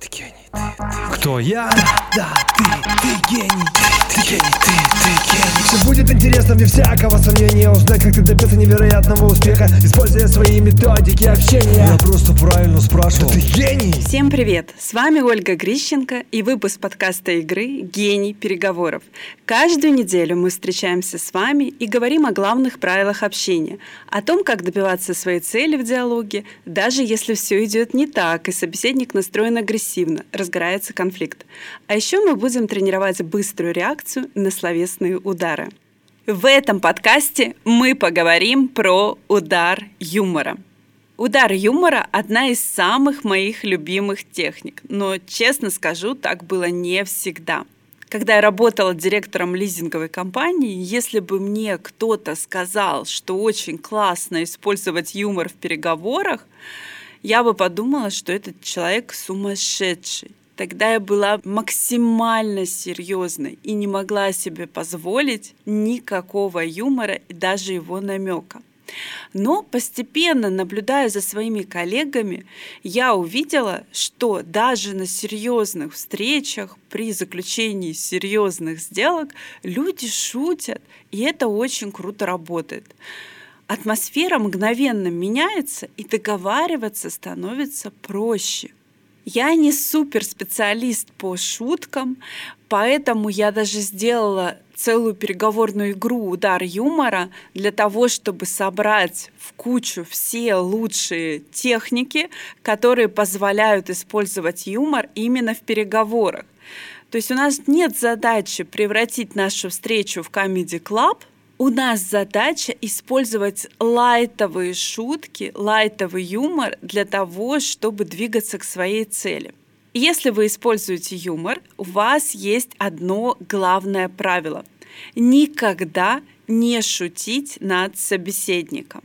Ты гений, ты, ты. Кто я? Да, ты, ты гений, ты, ты гений, ты, ты гений. Все будет интересно мне всякого сомнения Узнать, как ты добился невероятного успеха Используя свои методики общения Я просто правильно спрашивал. Ты гений! Всем привет! С вами Ольга Грищенко и выпуск подкаста игры «Гений переговоров». Каждую неделю мы встречаемся с вами и говорим о главных правилах общения, о том, как добиваться своей цели в диалоге, даже если все идет не так и собеседник настроен агрессивно, разгорается конфликт. А еще мы будем тренировать быструю реакцию на словесные удары. В этом подкасте мы поговорим про удар юмора. Удар юмора – одна из самых моих любимых техник, но, честно скажу, так было не всегда. Когда я работала директором лизинговой компании, если бы мне кто-то сказал, что очень классно использовать юмор в переговорах, я бы подумала, что этот человек сумасшедший. Тогда я была максимально серьезной и не могла себе позволить никакого юмора и даже его намека. Но постепенно, наблюдая за своими коллегами, я увидела, что даже на серьезных встречах, при заключении серьезных сделок, люди шутят, и это очень круто работает. Атмосфера мгновенно меняется, и договариваться становится проще – я не супер специалист по шуткам, поэтому я даже сделала целую переговорную игру «Удар юмора» для того, чтобы собрать в кучу все лучшие техники, которые позволяют использовать юмор именно в переговорах. То есть у нас нет задачи превратить нашу встречу в Comedy Club – у нас задача использовать лайтовые шутки, лайтовый юмор для того, чтобы двигаться к своей цели. Если вы используете юмор, у вас есть одно главное правило. Никогда не шутить над собеседником.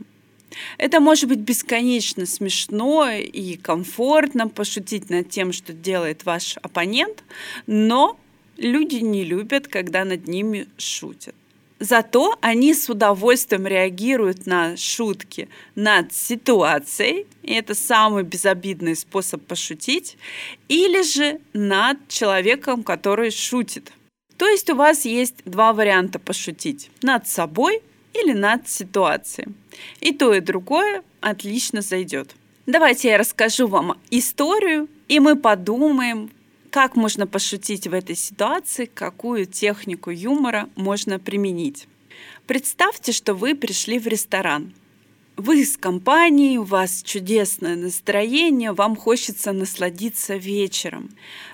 Это может быть бесконечно смешно и комфортно пошутить над тем, что делает ваш оппонент, но люди не любят, когда над ними шутят. Зато они с удовольствием реагируют на шутки над ситуацией, и это самый безобидный способ пошутить, или же над человеком, который шутит. То есть у вас есть два варианта пошутить – над собой или над ситуацией. И то, и другое отлично зайдет. Давайте я расскажу вам историю, и мы подумаем, как можно пошутить в этой ситуации, какую технику юмора можно применить. Представьте, что вы пришли в ресторан. Вы с компанией, у вас чудесное настроение, вам хочется насладиться вечером.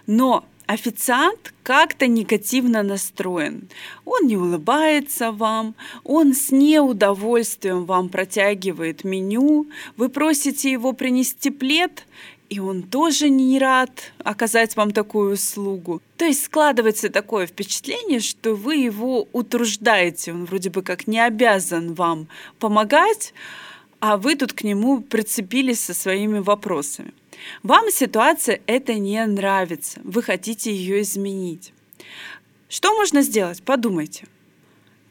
Но официант как-то негативно настроен. Он не улыбается вам, он с неудовольствием вам протягивает меню, вы просите его принести плед, и он тоже не рад оказать вам такую услугу. То есть складывается такое впечатление, что вы его утруждаете, он вроде бы как не обязан вам помогать, а вы тут к нему прицепились со своими вопросами. Вам ситуация это не нравится, вы хотите ее изменить. Что можно сделать? Подумайте.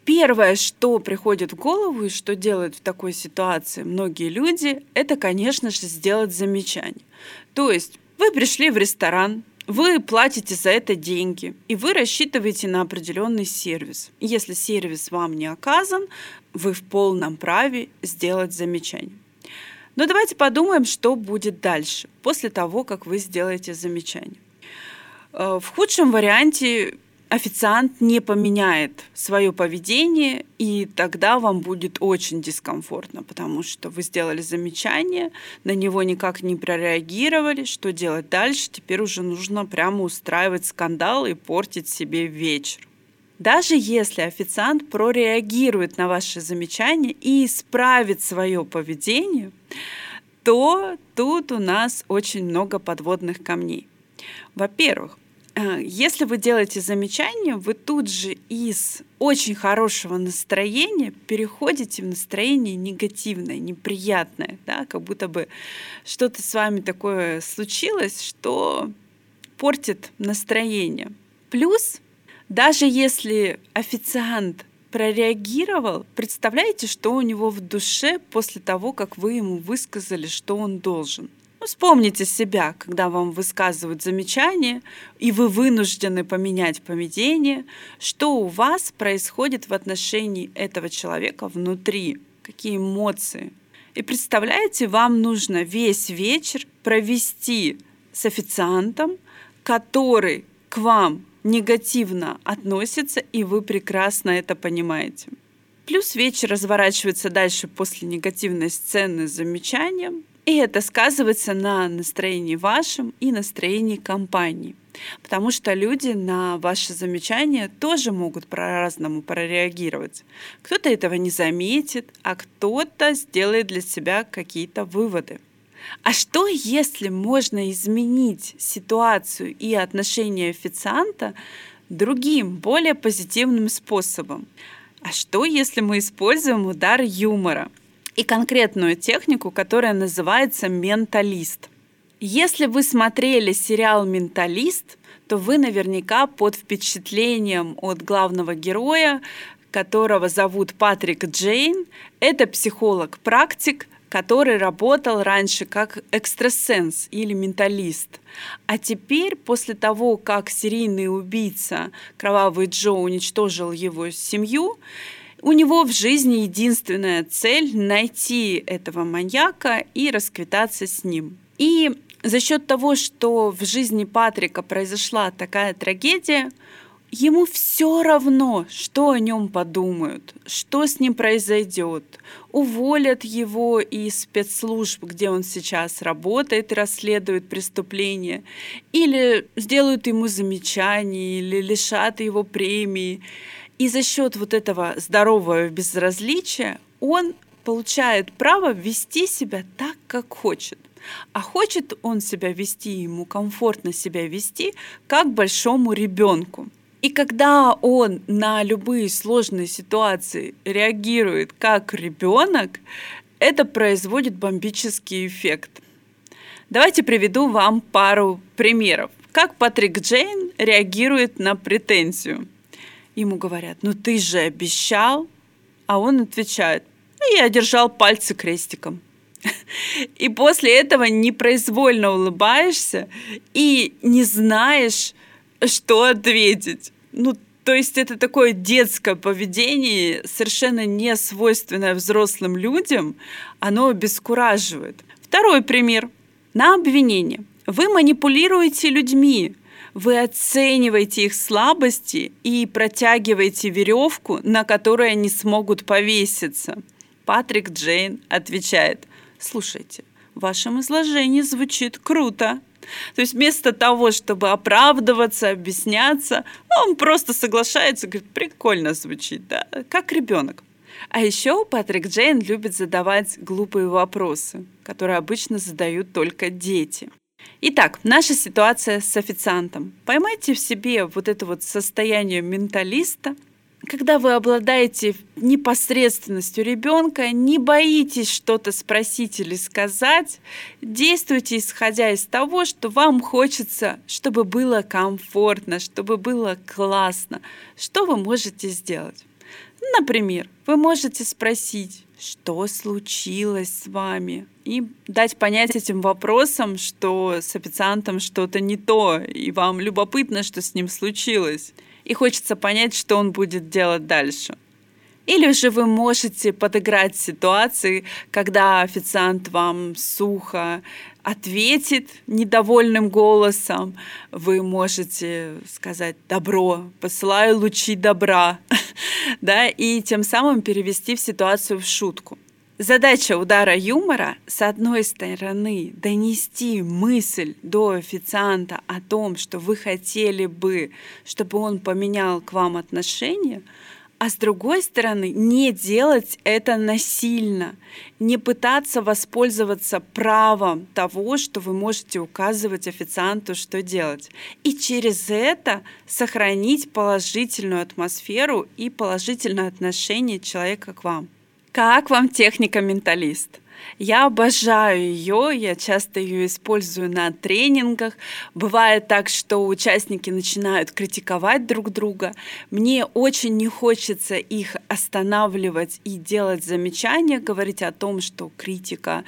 Первое, что приходит в голову и что делают в такой ситуации многие люди, это, конечно же, сделать замечание. То есть вы пришли в ресторан, вы платите за это деньги, и вы рассчитываете на определенный сервис. Если сервис вам не оказан, вы в полном праве сделать замечание. Но давайте подумаем, что будет дальше, после того, как вы сделаете замечание. Э, в худшем варианте официант не поменяет свое поведение, и тогда вам будет очень дискомфортно, потому что вы сделали замечание, на него никак не прореагировали, что делать дальше, теперь уже нужно прямо устраивать скандал и портить себе вечер. Даже если официант прореагирует на ваши замечания и исправит свое поведение, то тут у нас очень много подводных камней. Во-первых, если вы делаете замечание, вы тут же из очень хорошего настроения переходите в настроение негативное, неприятное, да, как будто бы что-то с вами такое случилось, что портит настроение. Плюс, даже если официант прореагировал, представляете, что у него в душе после того, как вы ему высказали, что он должен – вспомните себя, когда вам высказывают замечания, и вы вынуждены поменять поведение, что у вас происходит в отношении этого человека внутри, какие эмоции. И представляете, вам нужно весь вечер провести с официантом, который к вам негативно относится, и вы прекрасно это понимаете. Плюс вечер разворачивается дальше после негативной сцены с замечанием, и это сказывается на настроении вашем и настроении компании. Потому что люди на ваши замечания тоже могут по-разному прореагировать. Кто-то этого не заметит, а кто-то сделает для себя какие-то выводы. А что, если можно изменить ситуацию и отношение официанта другим, более позитивным способом? А что, если мы используем удар юмора и конкретную технику, которая называется менталист? Если вы смотрели сериал «Менталист», то вы наверняка под впечатлением от главного героя, которого зовут Патрик Джейн. Это психолог-практик, который работал раньше как экстрасенс или менталист. А теперь, после того, как серийный убийца Кровавый Джо уничтожил его семью, у него в жизни единственная цель — найти этого маньяка и расквитаться с ним. И за счет того, что в жизни Патрика произошла такая трагедия, ему все равно, что о нем подумают, что с ним произойдет. Уволят его из спецслужб, где он сейчас работает и расследует преступления, или сделают ему замечание, или лишат его премии. И за счет вот этого здорового безразличия он получает право вести себя так, как хочет. А хочет он себя вести, ему комфортно себя вести, как большому ребенку. И когда он на любые сложные ситуации реагирует как ребенок, это производит бомбический эффект. Давайте приведу вам пару примеров. Как Патрик Джейн реагирует на претензию. Ему говорят, ну ты же обещал, а он отвечает, ну, я держал пальцы крестиком. И после этого непроизвольно улыбаешься и не знаешь, что ответить. Ну, то есть это такое детское поведение, совершенно не свойственное взрослым людям, оно обескураживает. Второй пример. На обвинение. Вы манипулируете людьми, вы оцениваете их слабости и протягиваете веревку, на которой они смогут повеситься. Патрик Джейн отвечает, слушайте, в вашем изложении звучит круто, то есть вместо того, чтобы оправдываться, объясняться, он просто соглашается, говорит, прикольно звучит, да, как ребенок. А еще Патрик Джейн любит задавать глупые вопросы, которые обычно задают только дети. Итак, наша ситуация с официантом. Поймайте в себе вот это вот состояние менталиста – когда вы обладаете непосредственностью ребенка, не боитесь что-то спросить или сказать, действуйте исходя из того, что вам хочется, чтобы было комфортно, чтобы было классно. Что вы можете сделать? Например, вы можете спросить, что случилось с вами, и дать понять этим вопросом, что с официантом что-то не то, и вам любопытно, что с ним случилось и хочется понять, что он будет делать дальше. Или же вы можете подыграть ситуации, когда официант вам сухо ответит недовольным голосом. Вы можете сказать «добро», «посылаю лучи добра», да, и тем самым перевести в ситуацию в шутку. Задача удара юмора, с одной стороны, донести мысль до официанта о том, что вы хотели бы, чтобы он поменял к вам отношения, а с другой стороны, не делать это насильно, не пытаться воспользоваться правом того, что вы можете указывать официанту, что делать. И через это сохранить положительную атмосферу и положительное отношение человека к вам. Как вам техника менталист? Я обожаю ее, я часто ее использую на тренингах. Бывает так, что участники начинают критиковать друг друга. Мне очень не хочется их останавливать и делать замечания, говорить о том, что критика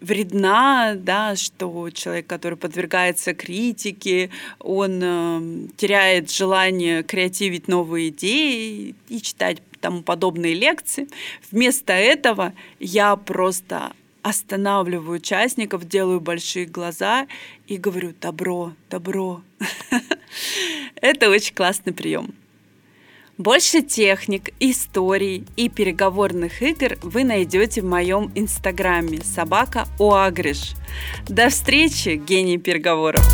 вредна, да, что человек, который подвергается критике, он э, теряет желание креативить новые идеи и читать тому подобные лекции. Вместо этого я просто останавливаю участников, делаю большие глаза и говорю «добро, добро». Это очень классный прием. Больше техник, историй и переговорных игр вы найдете в моем инстаграме собака Оагриш. До встречи, гений переговоров!